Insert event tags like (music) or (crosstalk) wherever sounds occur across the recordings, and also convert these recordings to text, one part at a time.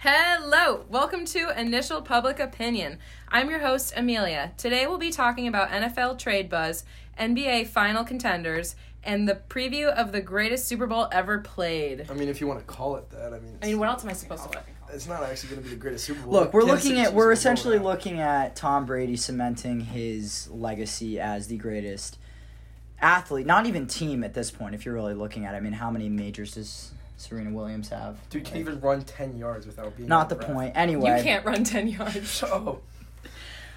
Hello, welcome to Initial Public Opinion. I'm your host, Amelia. Today we'll be talking about NFL trade buzz, NBA final contenders, and the preview of the greatest Super Bowl ever played. I mean, if you want to call it that, I mean, I mean, what else am I supposed to do? it's not actually going to be the greatest Super Bowl. Look, we're Kansas looking at we're essentially looking at Tom Brady cementing his legacy as the greatest athlete, not even team at this point. If you're really looking at, it. I mean, how many majors does Serena Williams have? Dude can even run ten yards without being. Not the breath. point. Anyway, You can't run 10 yards. (laughs) So,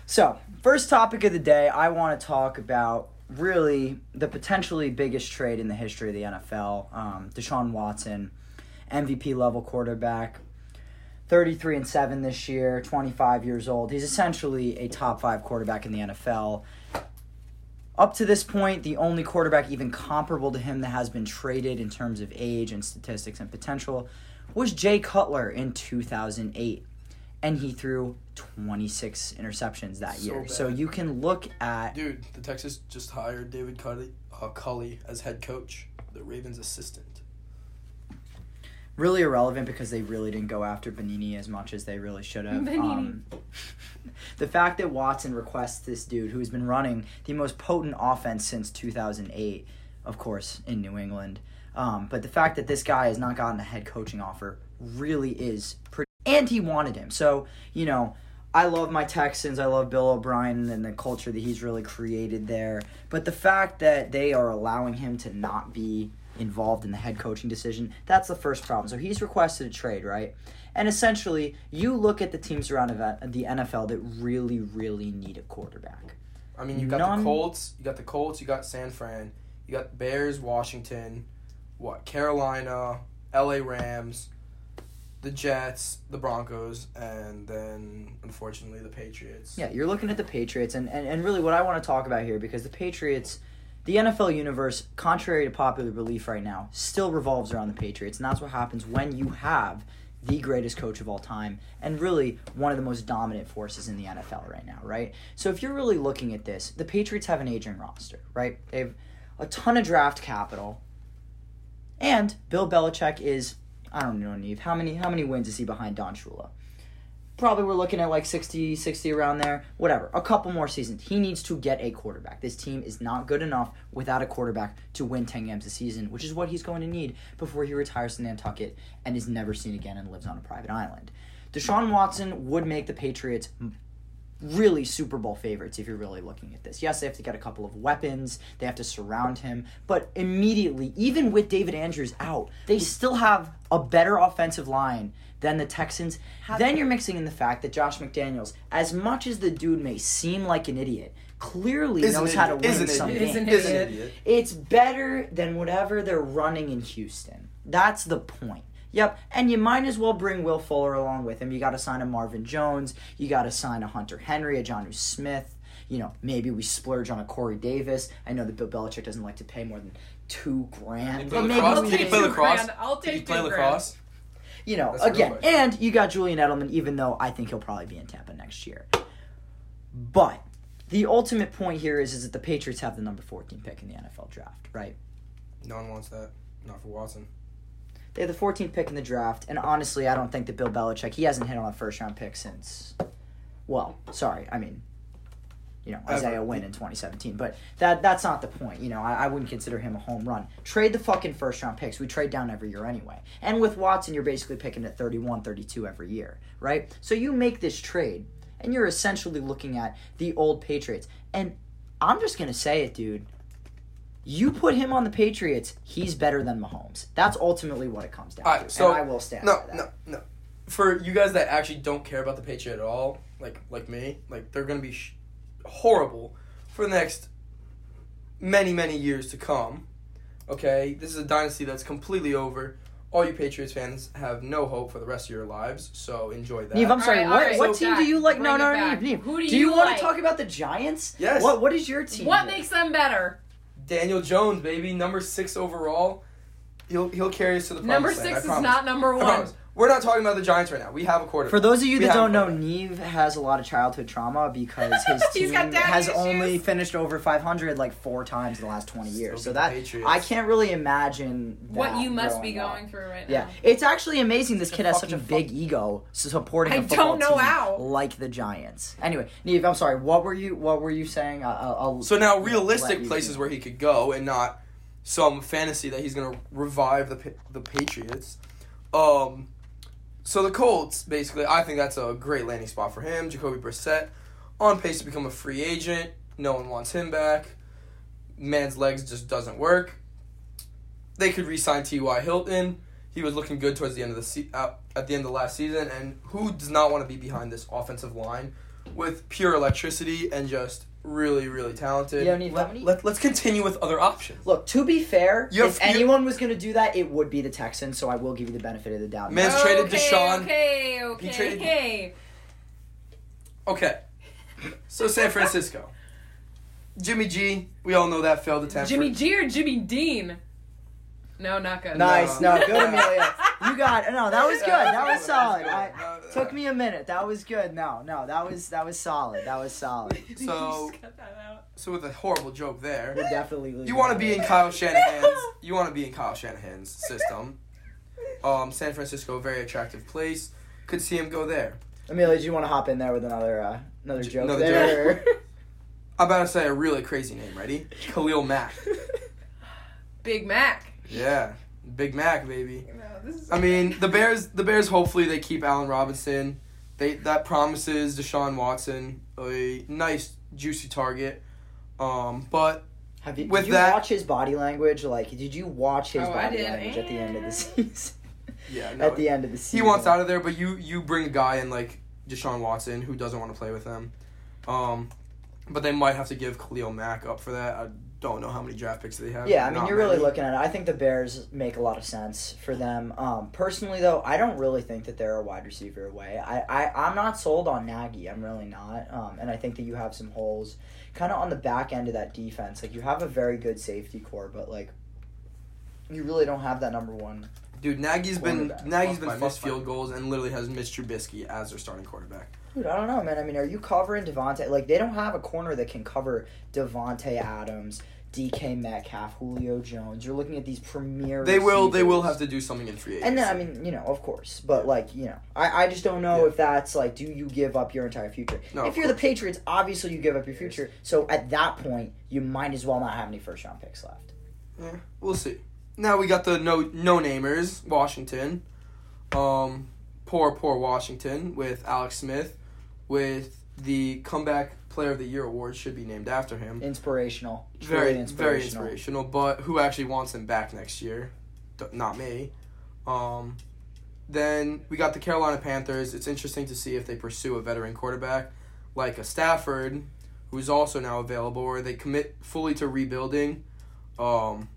So, first topic of the day, I want to talk about really the potentially biggest trade in the history of the NFL. Um, Deshaun Watson, MVP level quarterback, 33 and 7 this year, 25 years old. He's essentially a top 5 quarterback in the NFL. Up to this point, the only quarterback even comparable to him that has been traded in terms of age and statistics and potential was Jay Cutler in 2008 and he threw 26 interceptions that So year. So you can look at dude, the Texas just hired David Culley, uh, Culley as head coach, the Ravens' assistant. Really irrelevant because they really didn't go after Bieniemy as much as they really should have. Um, (laughs) the fact that Watson requests this dude who's been running the most potent offense since 2008, of course, in New England. Um, but the fact that this guy has not gotten a head coaching offer really is pretty. And he wanted him. So, you know, I love my Texans. I love Bill O'Brien and the culture that he's really created there. But the fact that they are allowing him to not be involved in the head coaching decision, that's the first problem. So he's requested a trade, right? And essentially, you look at the teams around the NFL that really, really need a quarterback. I mean, you got None- the Colts, you got the Colts, you got San Fran, you got Bears, Washington, what Carolina, L.A. Rams, the Jets, the Broncos, and then unfortunately the Patriots. Yeah, you're looking at the Patriots, and, and, and really what I want to talk about here, because the Patriots, the NFL universe, contrary to popular belief right now, still revolves around the Patriots, and that's what happens when you have the greatest coach of all time, and really one of the most dominant forces in the NFL right now, right? So if you're really looking at this, the Patriots have an aging roster, right? They have a ton of draft capital, and Bill Belichick is, I don't know, Neve, how many how many wins is he behind Don Shula? Probably we're looking at like 60 60 around there. Whatever. A couple more seasons. He needs to get a quarterback. This team is not good enough without a quarterback to win 10 games a season which is what he's going to need before he retires to nantucket and is never seen again and lives on a private island. Deshaun watson would make the patriots really super bowl favorites if you're really looking at this. Yes they have to get a couple of weapons. They have to surround him. But immediately even with david andrews out they still have a better offensive line than the Texans. Then you're mixing in the fact that Josh McDaniels, as much as the dude may seem like an idiot, clearly Is knows how to idiot. Is win an some idiot. Is an games. Is an idiot. idiot. It's better than whatever they're running in Houston. That's the point. Yep, and you might as well bring Will Fuller along with him. You got to sign a Marvin Jones. You got to sign a Hunter Henry, a Jonnu Smith. You know, maybe we splurge on a Corey Davis. I know that Bill Belichick doesn't like to pay more than two grand, Play but maybe lacrosse? we Did he take play two lacrosse? grand. I'll Did he take play two lacrosse? You know, That's again, and you got Julian Edelman, even though I think he'll probably be in Tampa next year. But the ultimate point here is, is that the Patriots have the number 14 pick in the NFL draft, right? No one wants that. Not for Watson. They have the 14th pick in the draft, and honestly, I don't think that Bill Belichick, he hasn't hit on a first round pick since, well, sorry, I mean, you know, Isaiah. Wynn in 2017. But that that's not the point. You know, I, I wouldn't consider him a home run. Trade the fucking first round picks. We trade down every year anyway. And with Watson, you're basically picking at 31, 32 every year, right? So you make this trade, and you're essentially looking at the old Patriots. And I'm just going to say it, dude. You put him on the Patriots, he's better than Mahomes. That's ultimately what it comes down Alright, to. so- and I will stand No, no, no. For you guys that actually don't care about the Patriot at all, like like me, like they're gonna be sh- horrible for the next many many years to come. Okay, this is a dynasty that's completely over. All you Patriots fans have no hope for the rest of your lives, so enjoy that. Neve, I'm sorry. Alright, what alright, what so team do you like? No, bring no, it no, back. Neve, Neve. Who do you, you want like? to talk about the Giants? Yes. What What is your team? What here? makes them better? Daniel Jones, baby, number six overall. He'll he'll carry us to the Number promised land, six I is promise. not number I one. promise. We're not talking about the Giants right now. We have a quarterback. For those of you We that don't know, quarterback. Neve has a lot of childhood trauma because his (laughs) team has issues. only finished over 500 like four times in the last 20 years. Still So that Patriots. I can't really imagine what you must be growing up. going through right Yeah, now. it's actually amazing. This It's a kid has such a fucking big ego, supporting I a football don't know team how. like the Giants. Anyway, Neve, I'm sorry. What were you? What were you saying? I- I'll, I'll So now, realistic places do. where he could go, and not some fantasy that he's gonna revive the the Patriots. Um, so the Colts, basically, I think that's a great landing spot for him. Jacoby Brissett, on pace to become a free agent. No one wants him back. Man's legs just doesn't work. They could re-sign T.Y. Hilton. He was looking good towards the end of the se- uh, at the end of last season, and who does not want to be behind this offensive line with pure electricity and just really, really talented? Yeah, Neve, how let, many- let, us continue with other options. Look, to be fair, You have- if you- anyone was going to do that, it would be the Texans. So I will give you the benefit of the doubt. Man- Man's traded okay, Deshaun. Okay, okay, He traded- okay. Okay, so San Francisco, Jimmy G. We all know that failed attempt. Jimmy for, G or Jimmy Dean? No, not good. Nice, No. no, good, Amelia. You got no. That was good. That was solid. I, took me a minute. That was good. No, no, that was that was solid. That was solid. (laughs) So- Just cut that out. So with a horrible joke there. We'll definitely. leave You want to be in in. Kyle Shanahan's. (laughs) You want to be in Kyle Shanahan's system. Um, San Francisco, very attractive place. Could see him go there. Amelia, do you want to hop in there with another uh, another joke another there? (laughs) I'm about to say a really crazy name. Ready? Khalil Mack. Big Mac. Yeah, Big Mac, baby. No, this is I mean, the Bears. The Bears. Hopefully, they keep Allen Robinson. They that promises Deshaun Watson a nice juicy target. Um, but Have you, With did you that- watch his body language? Like, did you watch his Oh, body language at the end of the (laughs) season? yeah, (laughs) no, at the end of the season, he wants out of there. But you you bring a guy in like Deshaun Watson who doesn't want to play with them. Um, but they might have to give Khalil Mack up for that. I don't know how many draft picks they have. Yeah, I mean, Not you're really many. looking at it. I think the Bears make a lot of sense for them. Um, personally, though, I don't really think that they're a wide receiver away. I, I, I'm not sold on Nagy. I'm really not. Um, and I think that you have some holes kind of on the back end of that defense. Like, you have a very good safety core, but, like, you really don't have that number one. Dude, Nagy's been Nagy's been missed field goals and literally has missed Trubisky as their starting quarterback. Dude, I don't know, man. I mean, are you covering Davante? Like, they don't have a corner that can cover Davante Adams, DK Metcalf, Julio Jones. You're looking at these premier. They will they will have to do something in free agency. And then I mean, you know, of course, but like, you know, I, I just don't know Yeah. if that's like, do you give up your entire future? No, if you're the. Patriots, obviously you give up your future. So at that point, you might as well not have any first round picks left. Yeah, we'll see. Now we got the no no namers, Washington. Um, poor poor Washington with Alex Smith, with the comeback player of the year award should be named after him. Inspirational, Very truly very inspirational. But who actually wants him back next year? D- Not me. Um, then we got the Carolina Panthers. It's interesting to see if they pursue a veteran quarterback like a Stafford, who's also now available, or they commit fully to rebuilding, um,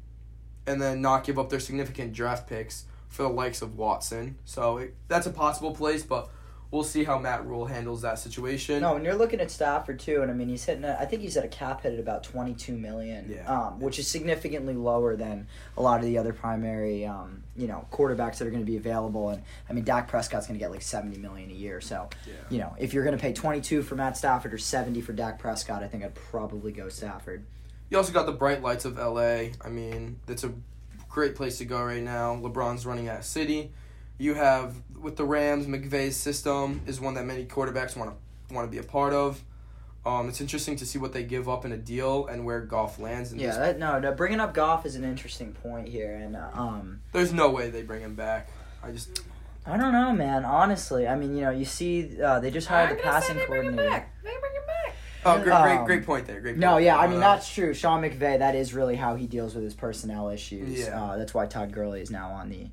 and then not give up their significant draft picks for the likes of Watson. So it, that's a possible place, but we'll see how Matt Rhule handles that situation. No, and you're looking at Stafford too, and I mean he's hitting. A, I think he's at a cap hit at about 22 million, Yeah. um, which is significantly lower than a lot of the other primary, um, you know, quarterbacks that are going to be available. And I mean, Dak Prescott's going to get like 70 million a year. So, Yeah. you know, if you're going to pay 22 for Matt Stafford or 70 for Dak Prescott, I think I'd probably go Stafford. You also got the bright lights of LA. I mean, it's a great place to go right now. LeBron's running at City. You have with the Rams, McVay's system is one that many quarterbacks want to want to be a part of. Um, it's interesting to see what they give up in a deal and where Goff lands. In Yeah, this. that, no, no, bringing up Goff is an interesting point here, and uh, um, There's no way they bring him back. I just I don't know, man. Honestly, I mean, you know, you see, uh, they just hired I'm the gonna say passing they bring him coordinator. back. They bring him back. Oh great Um, great great point there. Great. No, yeah, I mean Uh, that's true. Sean McVay, that is really how he deals with his personnel issues. Yeah. Uh, that's why Todd Gurley is now on the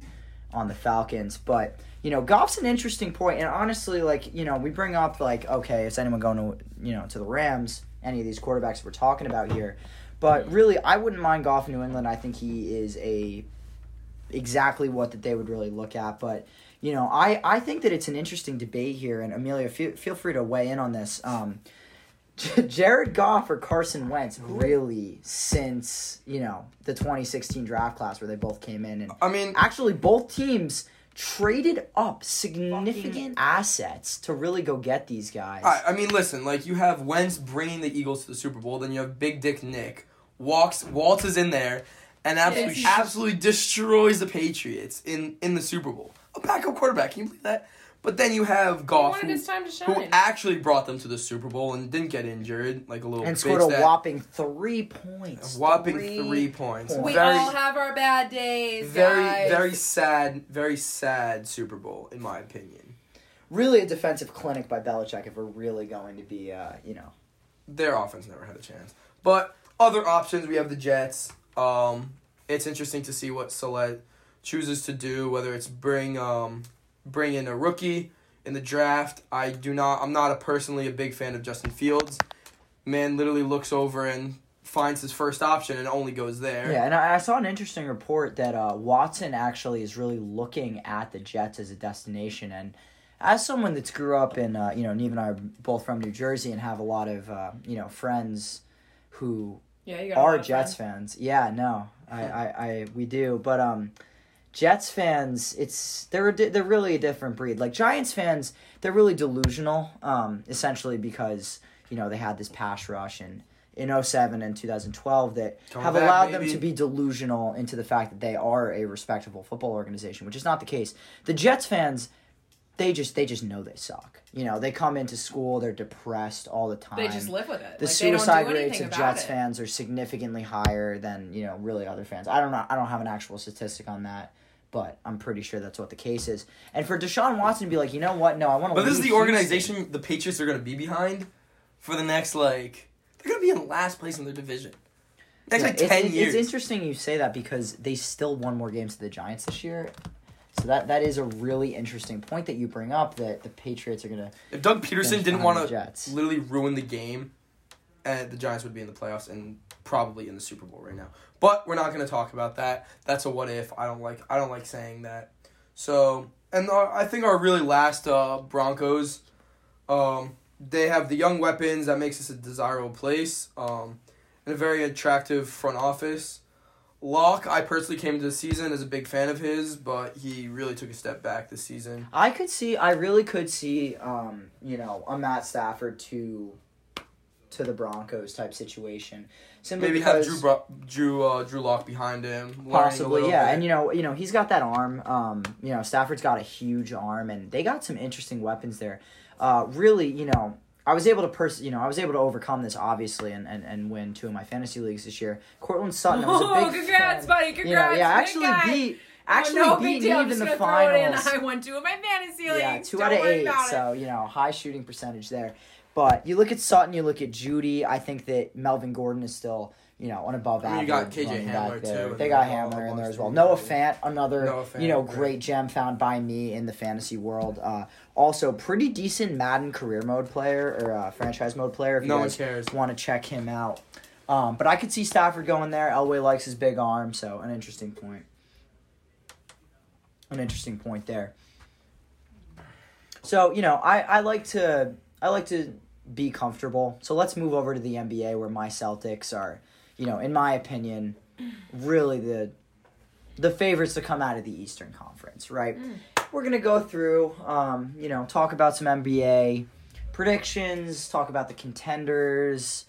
on the Falcons. But you know, Goff's an interesting point, and honestly, like you know, we bring up like, okay, is anyone going to you know to the Rams? Any of these quarterbacks we're talking about here, but really, I wouldn't mind Goff in New England. I think he is a exactly what that they would really look at, but. You know, I, I think that it's an interesting debate here, and Amelia, feel, feel free to weigh in on this. Um, Jared Goff or Carson Wentz really since you know the 2016 draft class where they both came in and I mean, actually both teams traded up significant assets to really go get these guys. I, I mean, listen, like you have Wentz bringing the Eagles to the Super Bowl, then you have Big Dick Nick walks waltzes in there and absolutely Yes. absolutely destroys the Patriots in in the Super Bowl. A backup quarterback, can you believe that? But then you have He Goff, who, time to who actually brought them to the Super Bowl and didn't get injured, like a little and bitch scored a that- whopping three points. a whopping three, points. points. we very, all have our bad days, very, guys. very sad, very sad Super Bowl in my opinion. Really a defensive clinic by Belichick if we're really going to be, uh, you know. Their offense never had a chance. But other options, we have the Jets. Um, it's interesting to see what Saleh chooses to do, whether it's bring um, bring in a rookie in the draft. I do not. I'm not a personally a big fan of Justin Fields. Man literally looks over and finds his first option and only goes there. Yeah, and I, I saw an interesting report that uh, Watson actually is really looking at the Jets as a destination. And as someone that's grew up in, uh, you know, Neve and I are both from New Jersey and have a lot of, uh, you know, friends who yeah, you are Jets friends. fans. Yeah, no, I, I, I, we do. But um, Jets fans, it's they're they're really a different breed. Like Giants fans, they're really delusional. Um, essentially because you know they had this pass rush and in 07 and 2012 that Coming have back, allowed them to be delusional into the fact that they are a respectable football organization, which is not the case. The Jets fans, they just they just know they suck. You know, they come into school, they're depressed all the time. They just live with it. The like, they don't suicide do rates of Jets it. fans are significantly higher than you know really other fans. I don't know. I don't have an actual statistic on that, but I'm pretty sure that's what the case is. And for Deshaun Watson to be like, you know what? No, I want to. But this is the organization the Patriots are going to be behind for the next like they're going to be in last place in their division. Next like it's, ten it's, years. It's interesting you say that because they still won more games to the Giants this year. So that that is a really interesting point that you bring up that the Patriots are gonna. If Doug Pederson didn't want to literally ruin the game, and the Giants would be in the playoffs and probably in the Super Bowl right now. But we're not going to talk about that. That's a what if. I don't like. I don't like saying that. So, and uh, I think our really last uh, Broncos, um, they have the young weapons that makes this a desirable place, um, and a very attractive front office. Lock, I personally came into the season as a big fan of his, but he really took a step back this season. I could see. I really could see. Um, you know, a Matt Stafford to, to the Broncos type situation. Simply Maybe have because Drew Bro- Drew uh, Drew Lock behind him. possibly, yeah. bit. And you know, you know, he's got that arm. Um, you know, Stafford's got a huge arm, and they got some interesting weapons there. Uh, really, you know. I was able to pers- you know, I was able to overcome this obviously and, and, and win two of my fantasy leagues this year. Courtland Sutton, I was a (laughs) Oh, congrats, fan. buddy! You know, Congrats! yeah, big actually guy. beat actually oh, no, beat big deal. I'm Neve in the gonna throw it in. finals. (laughs) I won two of my fantasy leagues. Yeah, 2 Don't out of eight. So you know, high shooting percentage there. But you look at Sutton, you look at Jeudy. I think that Melvin Gordon is still you know an above I mean, you got KJ Hamler, there. too, They got Hamler in there as well. Noah. Fant, another Noah Fant, you know great. great gem found by me in the fantasy world. Uh, also, pretty decent Madden career mode player or uh, franchise mode player. If you No one guys cares. want to check him out. Um, but I could see Stafford going there. Elway likes his big arm, so an interesting point. An interesting point there. So you know, I, I like to I like to be comfortable. So let's move over to the NBA where my Celtics are, you know, in my opinion, really the the favorites to come out of the Eastern Conference. Right. We're gonna go through, um, you know, talk about some NBA predictions, talk about the contenders.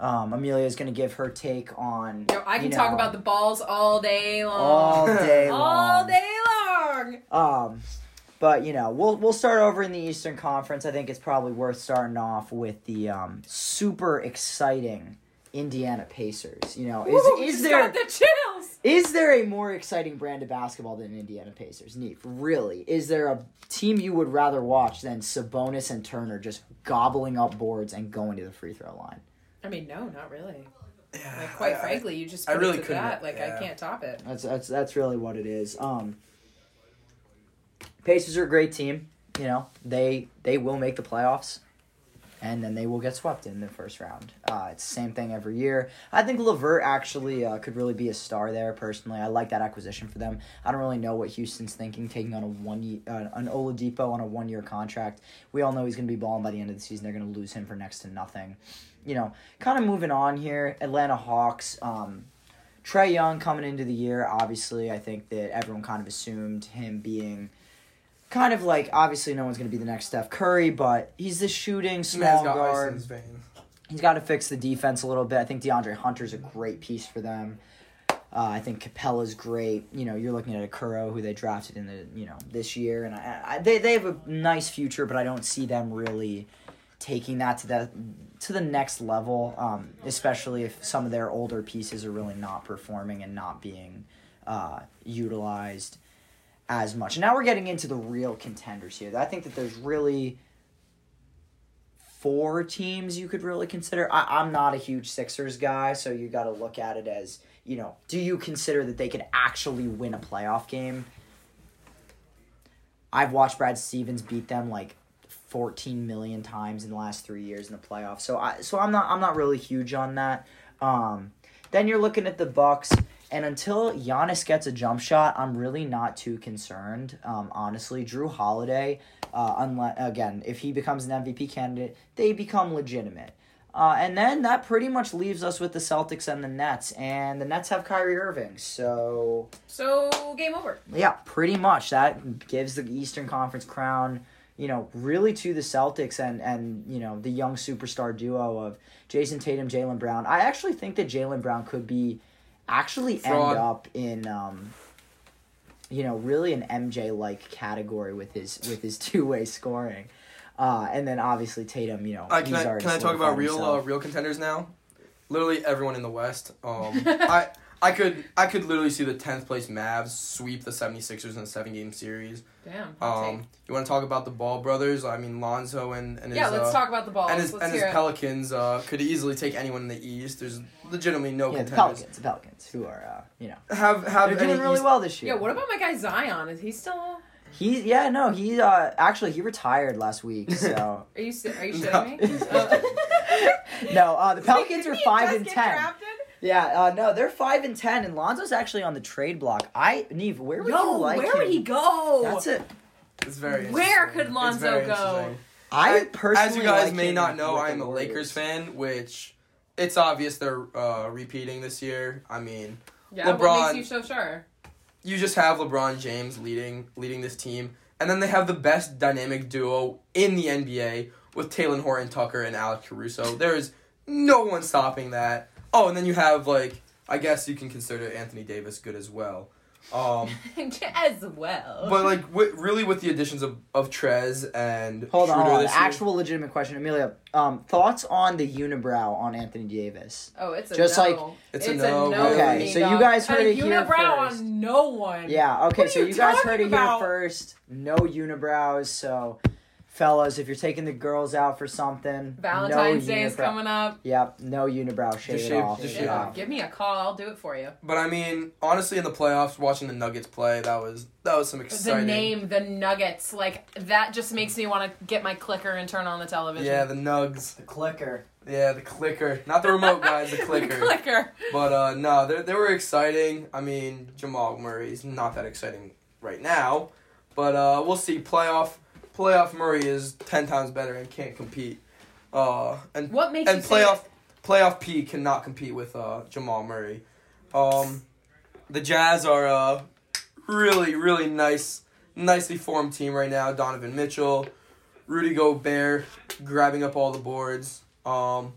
Um, Amelia is going to give her take on. Yo, I can you talk about the balls all day long. all day (laughs) long. all day long. Um, but you know, we'll we'll start over in the Eastern Conference. I think it's probably worth starting off with the um, super exciting Indiana Pacers. You know, is Woo, is just there the chills? is there a more exciting brand of basketball than Indiana Pacers? Neat, really? Is there a team you would rather watch than Sabonis and Turner just gobbling up boards and going to the free throw line? I mean, no, not really. Yeah, Like, quite I- I- frankly, you just I really predicted couldn't- that. Like, yeah. I can't top it. That's that's that's really what it is. Um, Pacers are a great team. You know they they will make the playoffs, and then they will get swept in the first round. Uh, it's the same thing every year. I think Levert actually uh, could really be a star there. Personally, I like that acquisition for them. I don't really know what Houston's thinking taking on a one ye- uh, an Oladipo on a one year contract. We all know he's going to be balling by the end of the season. They're going to lose him for next to nothing. You know, kind of moving on here. Atlanta Hawks. Um, Trae Young coming into the year, obviously, I think that everyone kind of assumed him being kind of like obviously no one's going to be the next Steph Curry, but he's the shooting small got guard. He's got to fix the defense a little bit. I think DeAndre Hunter's a great piece for them. Uh, I think Capela's great. You know, you're looking at a Kuro who they drafted in the you know this year, and I, I, they they have a nice future, but I don't see them really taking that to the to the next level. Um, especially if some of their older pieces are really not performing and not being uh, utilized as much. Now we're getting into the real contenders here. I think that there's really four teams you could really consider. I, I'm not a huge Sixers guy, so you got to look at it as you know. Do you consider that they could actually win a playoff game? I've watched Brad Stevens beat them like 14 million times in the last three years in the playoffs. So I so I'm not I'm not really huge on that. Um, then you're looking at the Bucks, and until Giannis gets a jump shot, I'm really not too concerned. Um, honestly, Jrue Holiday, uh, unless again if he becomes an MVP candidate, they become legitimate. Uh, and then that pretty much leaves us with the Celtics and the Nets, and the Nets have Kyrie Irving. So So game over. yeah, pretty much that gives the Eastern Conference crown, you know, really to the Celtics and and you know the young superstar duo of Jayson Tatum, Jaylen Brown. I actually think that Jaylen Brown could be actually Fraud. end up in um, you know, really an MJ like category with his with his (laughs) two way scoring. Uh, and then obviously Tatum, you know, Uh, can he's I already can I talk about real uh, real contenders now? Literally everyone in the West. Um, (laughs) I I could I could literally see the tenth place Mavs sweep the 76ers in a seven game series. Damn. Um, take. you want to talk about the Ball brothers? I mean Lonzo and and his yeah, let's uh, talk about the balls. and his let's and his. Pelicans uh, could easily take anyone in the East. There's legitimately no yeah, the. Pelicans, the Pelicans, who are uh, you know Have have they're doing really East- well this year. Yeah, what about my guy Zion? Is he still? He yeah no he uh actually he retired last week so (laughs) Are you st- are you No. shitting me? (laughs) (laughs) no uh the Pelicans are five and ten drafted? Yeah uh no they're five and ten and Lonzo's actually on the trade block I Neve where would Yo, you like where him? would he go? that's it It's very Where could Lonzo go? I personally As you guys like may not know, I'm a Warriors. Lakers fan, which it's obvious they're uh, repeating this year. I mean, Yeah, what LeBron- makes you so sure? you just have LeBron James leading leading this team, and then they have the best dynamic duo in the NBA with Talen Horton Tucker and Alex Caruso. There is no one stopping that. Oh, and then you have like I guess you can consider Anthony Davis good as well. Um, (laughs) As well. but like wi- really with the additions of of Trez and hold on, Schroeder hold on. this year- actual legitimate question Amelia um thoughts on the unibrow on Anthony Davis oh, it's a just no. like- It's a no, for Okay, me, so you guys heard a it here unibrow first. on no one. yeah okay What are so you you guys talking heard it here first no unibrows so fellas if you're taking the girls out for something Valentine's no Day is unibrow- coming up. Yep, no unibrow. Shave Just it shave- off. just shave yeah. Give me a call. I'll do it for you. But I mean, honestly, in the playoffs, watching the Nuggets play, that was that was some exciting. The name, the Nuggets, like that just makes me want to get my clicker and turn on the television. Yeah, the Nugs. The clicker. Yeah, the clicker. Not the remote, guys. The (laughs) clicker. the clicker. But uh, no, they they were exciting. I mean, Jamal Murray's not that exciting right now, but uh, we'll see. Playoff playoff Murray is ten times better and can't compete. Uh, and What makes and playoff playoff P cannot compete with uh, Jamal Murray. Um, the Jazz are a really really nice, nicely formed team right now. Donovan Mitchell, Rudy Gobert, grabbing up all the boards. Um,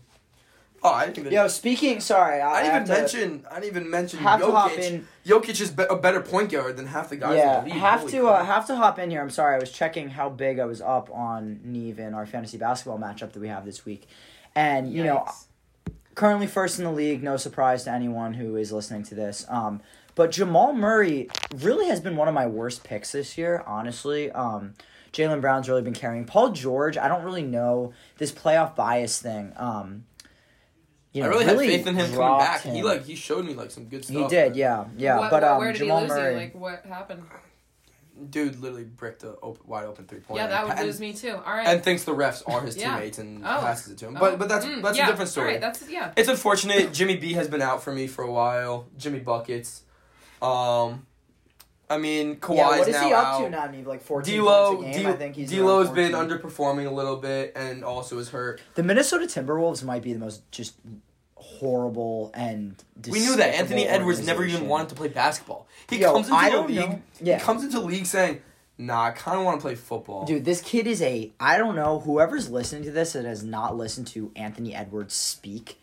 oh, I didn't even. Yo, speaking. Sorry, I, I didn't have even to- mention. I didn't even mention Have to hop Jokic. in. Jokic is be- a better point guard than half the guys Yeah, in the league. have Holy to uh, have to hop in here. I'm sorry, I was checking how big I was up on Neve in our fantasy basketball matchup that we have this week, and you know currently first in the league. No surprise to anyone who is listening to this. Um, but Jamal Murray really has been one of my worst picks this year. Honestly, um, Jaylen Brown's really been carrying. Paul George, I don't really know this playoff bias thing. Um, you know, I really, had faith in him coming dropped back. He like he showed me like some good stuff. he did, yeah, yeah. What- but um, where did Jamal he lose Murray. you? Like what happened? Dude literally bricked a open, wide open three pointer. Yeah, that would and, lose me too. All right. And thinks the refs are his Yeah. teammates and Oh. passes it to him. Oh. But but that's Mm, that's yeah, a different story. All right, that's yeah. It's unfortunate. Jimmy B has been out for me for a while. Jimmy buckets. Um, I mean Kawhi's yeah, what is now he up out. to now? Neve? Like fourteen D'Lo, points a game. I think he's D'Lo's around been underperforming a little bit and also is hurt. The Minnesota Timberwolves might be the most just horrible and We knew that Anthony Edwards never even wanted to play basketball. He Yo, comes into I the don't league. know. Yeah. He comes into league saying, Nah, I kind of want to play football. Dude, this kid is a. I don't know. Whoever's listening to this that has not listened to Anthony Edwards speak,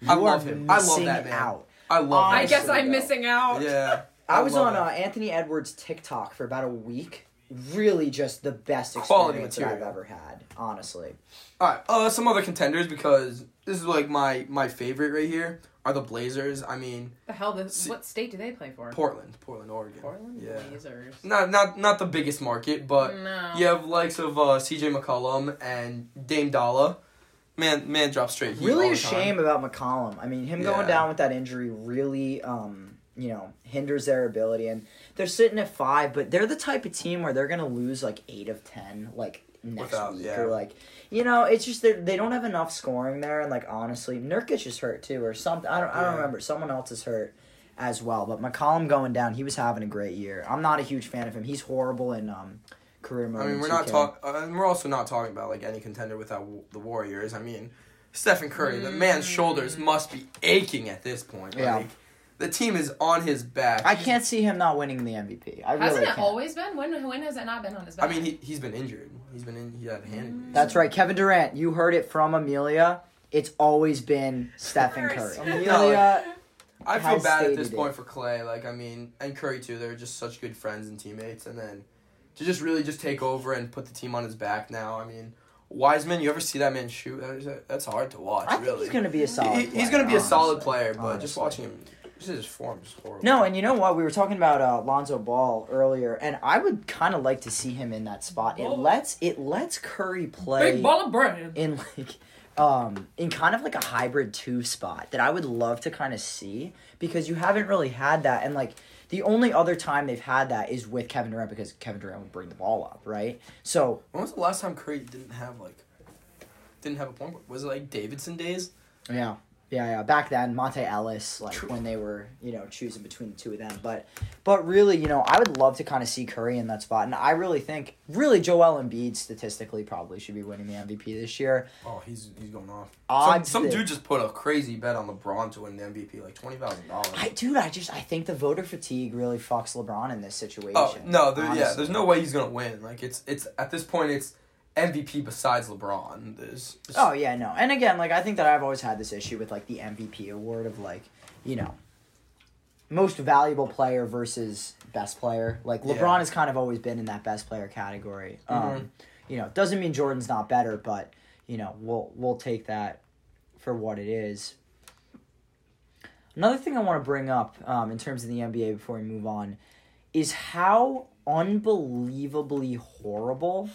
you I are love him. I love missing that man. out. I love. I guess. I'm missing out. Yeah. I was on uh, Anthony Edwards TikTok for about a week. Really, just the best Quality experience that I've material. ever had. Honestly, All right, uh, some other contenders because this is like my my favorite right here are the Blazers. I mean, The hell? This, what state do they play for? Portland, Portland, Oregon. Portland Yeah. Blazers. Not not not the biggest market, but No. you have likes of uh, C.J. McCollum and Dame Dolla. Man, man, drops straight. heat really all a the time. shame about McCollum. I mean, him going down with that injury really, um, you know, hinders their ability. And they're sitting at five, but they're the type of team where they're gonna lose like eight of ten, like next Without- week, yeah. or like, you know, it's just they they don't have enough scoring there. And like honestly, Nurkic is hurt too, or something. I don't I don't Yeah. remember. Someone else is hurt as well. But McCollum going down, he was having a great year. I'm not a huge fan of him. He's horrible in um career mode. I mean, we're not talking. Uh, we're also not talking about like any contender without w- the Warriors. I mean, Stephen Curry, the man's shoulders must be aching at this point. Yeah. Like, the team is on his back. I can't see him not winning the MVP. I Hasn't really it can't. always been? When when has it not been on his back? I mean, he he's been injured. He's been in. He had a hand injury. That's right, Kevin Durant. You heard it from Amelia. It's always been Stephen Curry. (laughs) Amelia, I feel has bad at this stated point it. for Clay. Like, I mean, and Curry too. They're just such good friends and teammates, and then to just really just take over and put the team on his back now. I mean, Wiseman. You ever see that man shoot? That is, that's hard to watch. I think really. he's going to be a solid. He- he's player, going to be a solid player, but just Honestly. watching him, just his form is horrible. No, and you know what? We were talking about uh, Lonzo Ball earlier, and I would kind of like to see him in that spot. It lets it lets Curry play big ball of bread. in like um in kind of like a hybrid two spot that I would love to kind of see because you haven't really had that and like the only other time they've had that is with Kevin Durant because Kevin Durant would bring the ball up, right? So when was the last time Curry didn't have like didn't have a point guard? Was it like Davidson days? Yeah. Yeah, yeah. Back then, Monta Ellis, like when they were, you know, choosing between the two of them. But but really, you know, I would love to kind of see Curry in that spot. And I really think really Joel Embiid statistically probably should be winning the MVP this year. Oh, he's he's going off. Odds some some that- dude just put a crazy bet on LeBron to win the MVP, like twenty thousand dollars. I dude, I just I think the voter fatigue really fucks LeBron in this situation. Oh no, there, yeah. There's no way he's gonna win. Like it's it's at this point it's MVP besides LeBron. There's, there's Oh yeah, no. And again, like I think that I've always had this issue with like the MVP award of like, you know, most valuable player versus best player. Like Yeah. LeBron has kind of always been in that best player category. Mhm. Um, you know, doesn't mean Jordan's not better, but you know, we'll we'll take that for what it is. Another thing I want to bring up um, in terms of the NBA before we move on is how unbelievably horrible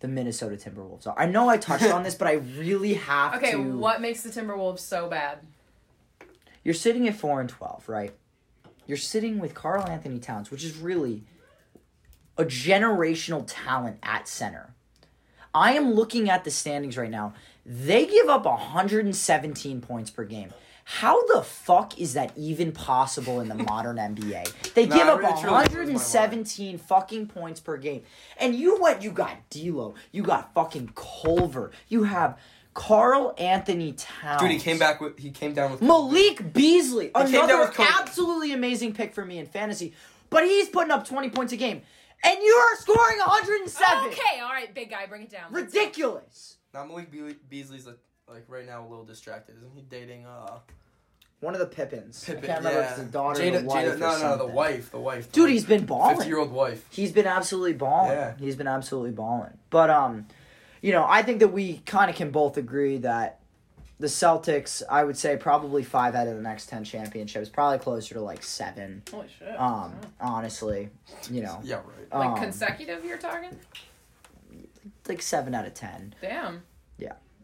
the Minnesota Timberwolves are. I know I touched on this, but I really have Okay, to. Okay, what makes the Timberwolves so bad? You're sitting at four and twelve, right? You're sitting with Karl Anthony Towns, which is really a generational talent at center. I am looking at the standings right now. They give up 117 points per game. How the fuck is that even possible in the (laughs) modern NBA? They Nah, give up really truly blows my mind. 117 fucking points per game. And you what? You got D'Lo. You got fucking Culver. You have Karl Anthony Towns. dude. He came back with he came down with Malik Beasley, came down another with absolutely amazing pick for me in fantasy, but he's putting up 20 points a game, and you're scoring 107. Okay, all right, big guy, bring it down. Ridiculous. Now Malik Be- Beasley's like, like right now a little distracted. Isn't he dating uh One of the Pippens. Pippen? I can't remember yeah. if it's the daughter Jada, or the wife Jada, or no, no, the something. wife, the wife. Dude, he's been balling. fifty year old wife. He's been absolutely balling. Yeah. He's been absolutely balling. But um, you know, I think that we kind of can both agree that the Celtics, I would say, probably five out of the next ten championships, probably closer to like seven. Holy shit. Um, honestly, you know, Yeah, right. like um, consecutive, you're talking? like seven out of ten. Damn.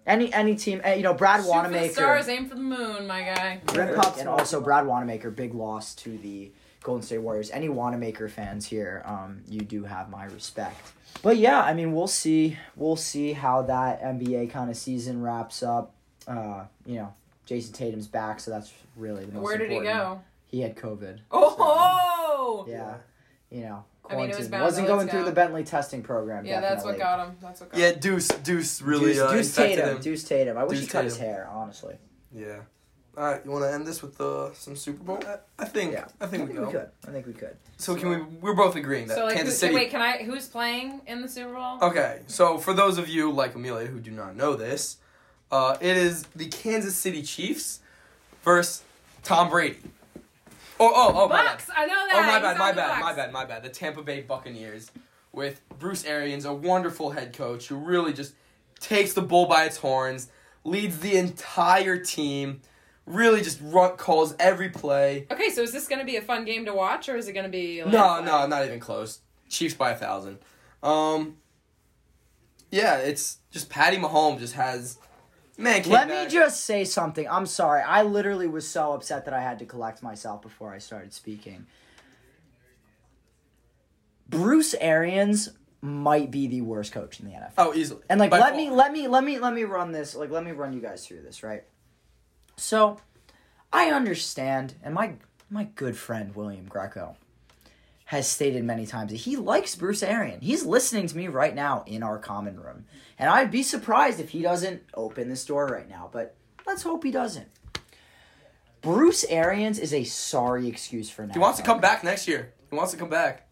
Any any team, eh, you know, Brad Shoot for the stars, aim for the moon, my guy. Rim Puck, and also Brad Wanamaker, big loss to the Golden State Warriors. Any Wanamaker fans here, um, you do have my respect. But yeah, I mean, we'll see. We'll see how that NBA kind of season wraps up. Uh, you know, Jayson Tatum's back, so that's really the most. Where did he go? He had COVID. Oh! Yeah, you know, I mean, it was quarantine. bound wasn't going through go. the Bentley testing program. Yeah, that's what got him. That's what got Yeah, him. Deuce, Deuce really Deuce, uh, Deuce infected Tatum. him. Deuce Tatum. I wish Deuce he cut his hair, honestly. Yeah. All right, you want to end this with uh, some Super Bowl? I, I think. Yeah. I think we go. could. I think we could. So can we? We're both agreeing that So like, Kansas who, City. wait, can I? Who's playing in the Super Bowl? Okay, so for those of you like Amelia who do not know this, uh, it is the Kansas City Chiefs versus Tom Brady. Oh, oh, oh, my bad. Bucks. I know that. Oh, my bad, my bad, my bad, my bad. The Tampa Bay Buccaneers with Bruce Arians, a wonderful head coach who really just takes the bull by its horns, leads the entire team, really just run, calls every play. Okay, so is this going to be a fun game to watch, or is it going to be? a No, no, not even close. Chiefs by a thousand. Um, yeah, it's just Patty Mahomes just has man. Let back- me just say something. I'm sorry. I literally was so upset that I had to collect myself before I started speaking. Bruce Arians might be the worst coach in the NFL. Oh, easily. And like By let me let me let me let me run this like let me run you guys through this, right? So I understand and my my good friend William Greco has stated many times that he likes Bruce Arian. He's listening to me right now in our common room. And I'd be surprised if he doesn't open this door right now, but let's hope he doesn't. Bruce Arians is a sorry excuse for now. He wants to come back next year. He wants to come back.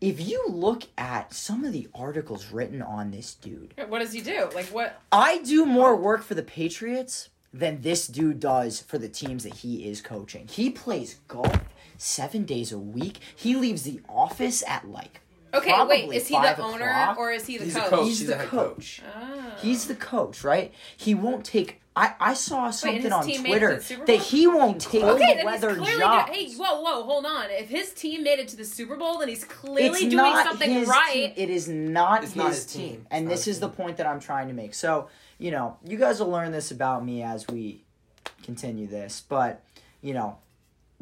If you look at some of the articles written on this dude, What does he do? Like what? I do more work for the Patriots than this dude does for the teams that he is coaching. He plays golf seven days a week. He leaves the office at like. Okay, probably wait. Is he the owner o'clock. or is he the He's coach? coach. He's, He's the the head coach. Ah. He's the coach, right? He won't take. I, I saw something his on team made it to Twitter that he won't take Okay, then he's weather clearly do- Hey, whoa, whoa, hold on. If his team made it to the Super Bowl, then he's clearly it's doing not something right. Team. It is not, It's his, not his team. team. It's And not this his is the point that I'm trying to make. So, you know, you guys will learn this about me as we continue this. But, you know,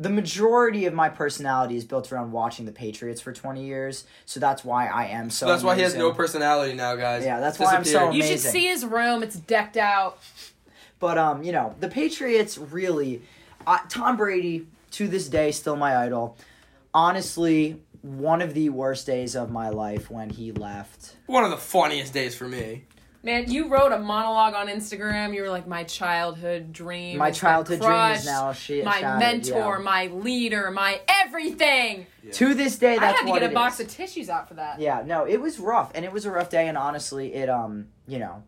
the majority of my personality is built around watching the Patriots for 20 years. So that's why I am so. So that's why he has no personality now, guys. Yeah, that's why I'm so Disappeared. you should see his room. It's decked out. But um, you know, the Patriots really, uh, Tom Brady to this day still my idol. Honestly, one of the worst days of my life when he left. One of the funniest days for me. Man, you wrote a monologue on Instagram. You were like, my childhood dream. My has been childhood dream is crushed. now shi- my shattered, mentor, yeah. my leader, my everything. To this day, I that's had to get a it box is. of tissues out for that. Yeah, no, it was rough, and it was a rough day, and honestly, it um, you know,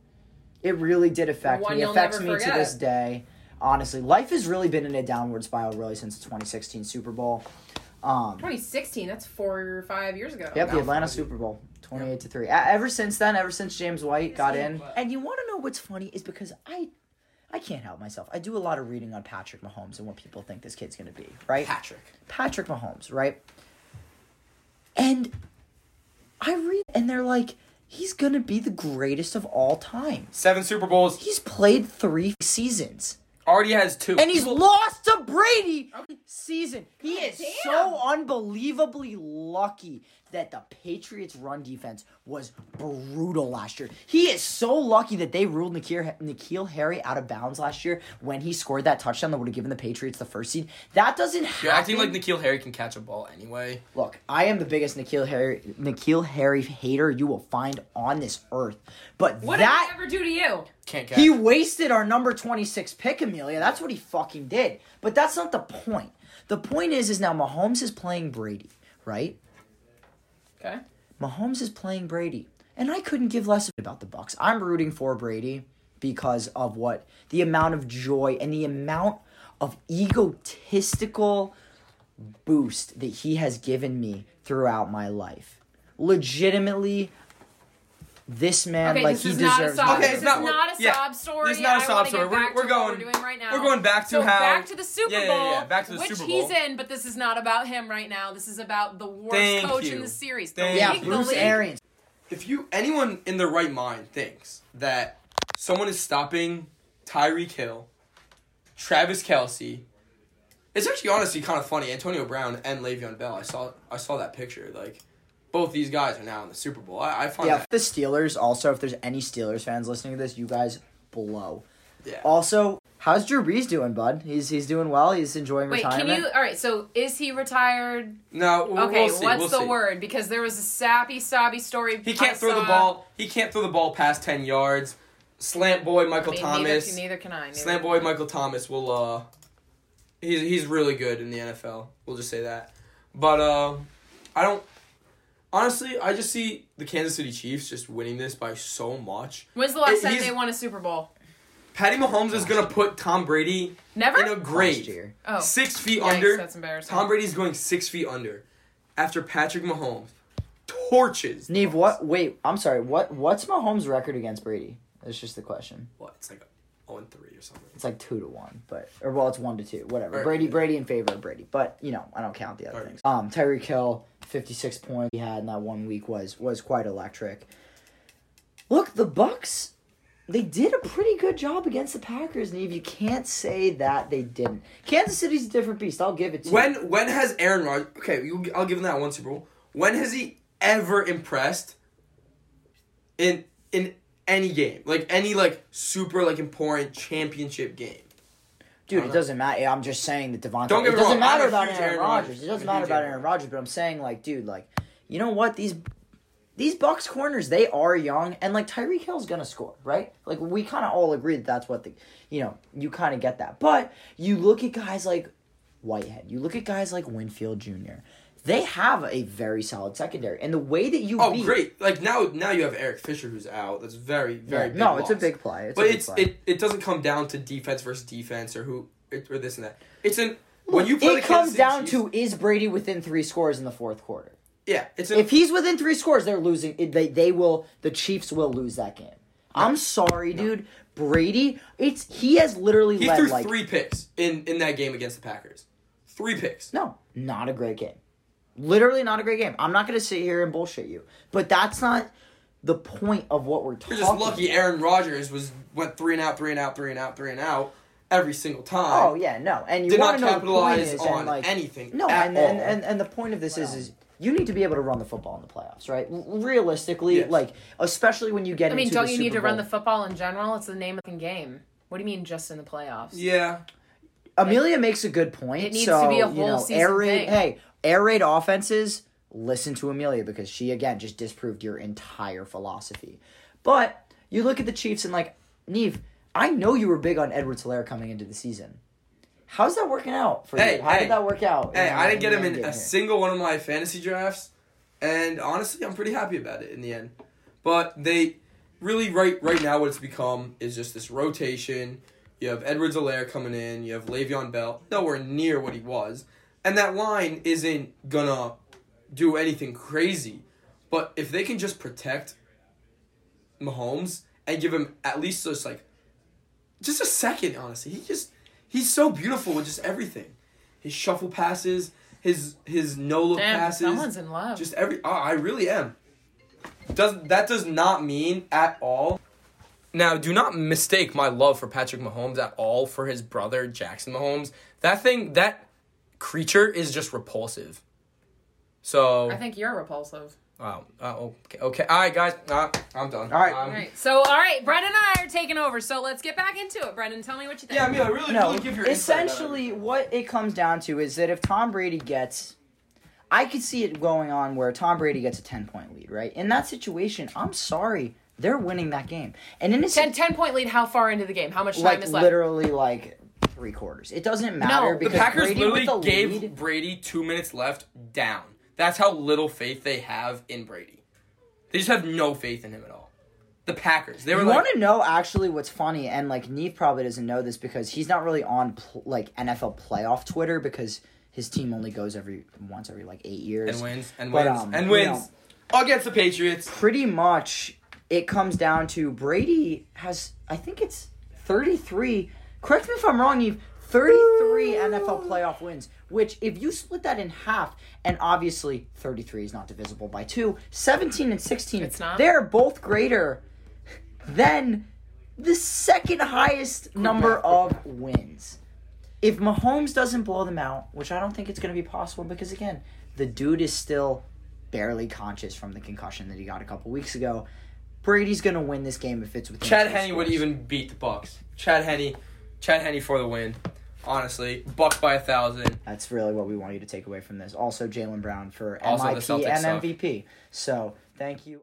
it really did affect One me. It affects never me to this day. Honestly, life has really been in a downward spiral really since the 2016 Super Bowl. Um, 2016. That's four or five years ago. Yep, the Atlanta. Super Bowl, twenty-eight to three. Ever since then, ever since James White got in, and you want to know what's funny is because I, I can't help myself. I do a lot of reading on Patrick Mahomes and what people think this kid's gonna be. Right, Patrick. Patrick Mahomes, right? And I read, and they're like, he's gonna be the greatest of all time. Seven Super Bowls. He's played three seasons. Already has two. And he's lost to Brady season. He God is damn. so unbelievably lucky that the Patriots' run defense was brutal last year. He is so lucky that they ruled N'Keal, N'Keal Harry out of bounds last year when he scored that touchdown that would have given the Patriots the first seed. That doesn't happen. You're acting like N'Keal Harry can catch a ball anyway. Look, I am the biggest N'Keal Harry N'Keal Harry hater you will find on this earth. But What that did he ever do to you? Can't catch. he wasted our number 26 pick, Amelia. That's what he fucking did. But that's not the point. The point is, is now Mahomes is playing Brady, right? Okay. Mahomes is playing Brady. And I couldn't give less about the Bucks. I'm rooting for Brady because of what the amount of joy and the amount of egotistical boost that he has given me throughout my life. Legitimately, this man Okay, like this he is not deserves. sob. my Okay, this it's is not- not a yeah, sob story. this is not a sob story. We're- back we're to going- What we're doing right now. we're going back to so how- back to the Super Yeah, Bowl. yeah, yeah, yeah. back to the which Super he's in, but this is not about him right now. This is about the worst Thank coach you. in the series. Thank the Yeah, you. league, Bruce the league. Arians. if you anyone in their right mind thinks that someone is stopping Tyreek Hill, Travis Kelce, it's actually honestly kind of funny. Antonio Brown and Le'Veon Bell. I saw I saw that picture. Like both these guys are now in the Super Bowl. I, I find Yeah, that the Steelers. Also, if there's any Steelers fans listening to this, you guys blow. yeah. Also, how's Drew Brees doing, bud? He's he's doing well. He's enjoying Wait, retirement. can you? All right. So is he retired? No, we'll, Okay. we'll see. what's we'll the see. word? Because there was a sappy, sobby story. He can't I throw the ball. He can't throw the ball past ten yards. slant boy Michael I mean, Thomas. Neither, neither can I. Neither Slant can boy I. Michael Thomas will uh he's he's really good in the NFL. We'll just say that. But uh I don't honestly I just see the Kansas City Chiefs just winning this by so much. When's the last It- time they won a Super Bowl? Patty Mahomes is gonna put Tom Brady Never. in a grave. year. oh, Six feet Yikes, under. That's embarrassing. Tom Brady's going six feet under after Patrick Mahomes torches. Neve, Bucs. what? Wait, I'm sorry. What? What's Mahomes' record against Brady? That's just the question. What? It's like a 0 and 3 or something. It's like two to one, but or well, it's one to two, whatever. Right. Brady, Brady in favor of Brady, but you know I don't count the other Right. things. Um, Tyreek Hill, fifty six points he had in that one week was was quite electric. Look, the Bucks, they did a pretty good job against the Packers, Neve. You can't say that they didn't. Kansas City's a different beast. I'll give it to When you. when when has Aaron Rodgers? Okay, I'll give him that one Super Bowl. When has he ever impressed in in any game? Like any like super like important championship game? Dude, it doesn't matter. I'm just saying that Davante. Don't get it doesn't wrong, matter about Aaron Aaron Rodgers. Rodgers. It doesn't matter about Aaron Aaron Rodgers, but I'm saying like, dude, like, you know what? These these Bucks corners, they are young, and like Tyreek Hill's gonna score, right? Like we kind of all agree that that's what the, you know, you kind of get that. But you look at guys like Whitehead, you look at guys like Winfield Jr. They have a very solid secondary, and the way that you Oh, beat, great! Like now now you have Eric Fisher who's out. That's very very Yeah, big no, it's a big play. It's but big it's play. it, it doesn't come down to defense versus defense or who or this and that. It's an when you play it comes down Chiefs- to is Brady within three scores in the fourth quarter. yeah. It's an, If he's within three scores, they're losing. They they will. The Chiefs will lose that game. I'm sorry, dude. Brady, it's he has literally he led threw like three picks in in that game against the Packers. Three picks. no, not a great game. Literally not a great game. I'm not gonna sit here and bullshit you, but that's not the point of what we're talking. You're just lucky about. Aaron Rodgers was went three and out, three and out, three and out, three and out every single time. Oh yeah, no, and you Did not to know the capitalize is, on and like anything. No, at and, and all. and and the point of this is is you need to be able to run the football in the playoffs, right? Realistically, Yes. like especially when you get I mean, into don't the you need Super to run the football in general? It's the name of the game. What do you mean just in the playoffs? yeah, Amelia makes a good point. It needs so, to be a you whole know, season air thing. Hey, air raid offenses. Listen to Amelia because she again just disproved your entire philosophy. But you look at the Chiefs and like Neve, I know you were big on Edward Helaire coming into the season. How's that working out for Hey, you? How hey. did that work out? hey, I didn't get him in a here? single one of my fantasy drafts, and honestly, I'm pretty happy about it in the end. But they really right right now what it's become is just this rotation. You have Edwards-Helaire coming in. You have Le'Veon Bell, nowhere near what he was, and that line isn't gonna do anything crazy. But if they can just protect Mahomes and give him at least just like just a second, honestly, he just he's so beautiful with just everything. His shuffle passes, his his no look Damn, passes, someone's in love. just every. Oh, I really am. Does that does not mean at all? Now, do not mistake my love for Patrick Mahomes at all for his brother Jackson Mahomes. That thing, that creature is just repulsive. So, I think you're repulsive. wow. Uh, okay, okay. All right, guys. Uh, I'm done. All right. Um, All right. So, all right, Brendan and I are taking over. So let's get back into it. Brendan, tell me what you think. Yeah, Amelia, really, No, really give your insight essentially, what it comes down to is that if Tom Brady gets, I could see it going on where Tom Brady gets a ten point lead, right? In that situation, I'm sorry, they're winning that game, and in a 10, 10 point lead. How far into the game? How much time like is left? literally like three quarters. It doesn't matter the The Packers Brady literally gave lead, Brady two minutes left down. That's how little faith they have in Brady. They just have no faith in him at all. The Packers. They were You like, want to know actually what's funny, and like Neve probably doesn't know this because he's not really on pl- like NFL playoff Twitter because his team only goes every once every like eight years. and wins and But, wins um, and you wins against the Patriots. pretty much it comes down to Brady has I think it's 33 correct me if I'm wrong Eve 33 NFL playoff wins which if you split that in half and obviously 33 is not divisible by 2 17 and 16 It's not? they're both greater than the second highest number of wins if Mahomes doesn't blow them out, which I don't think it's going to be possible because again, the dude is still barely conscious from the concussion that he got a couple weeks ago. Brady's going to win this game if it's with Chad three Henne would even beat the Bucks. Chad Henne, Chad Henne for the win. Honestly, Bucks by a thousand. That's really what we want you to take away from this. Also, Jaylen Brown for Also, MIP and suck. MVP. So, thank you.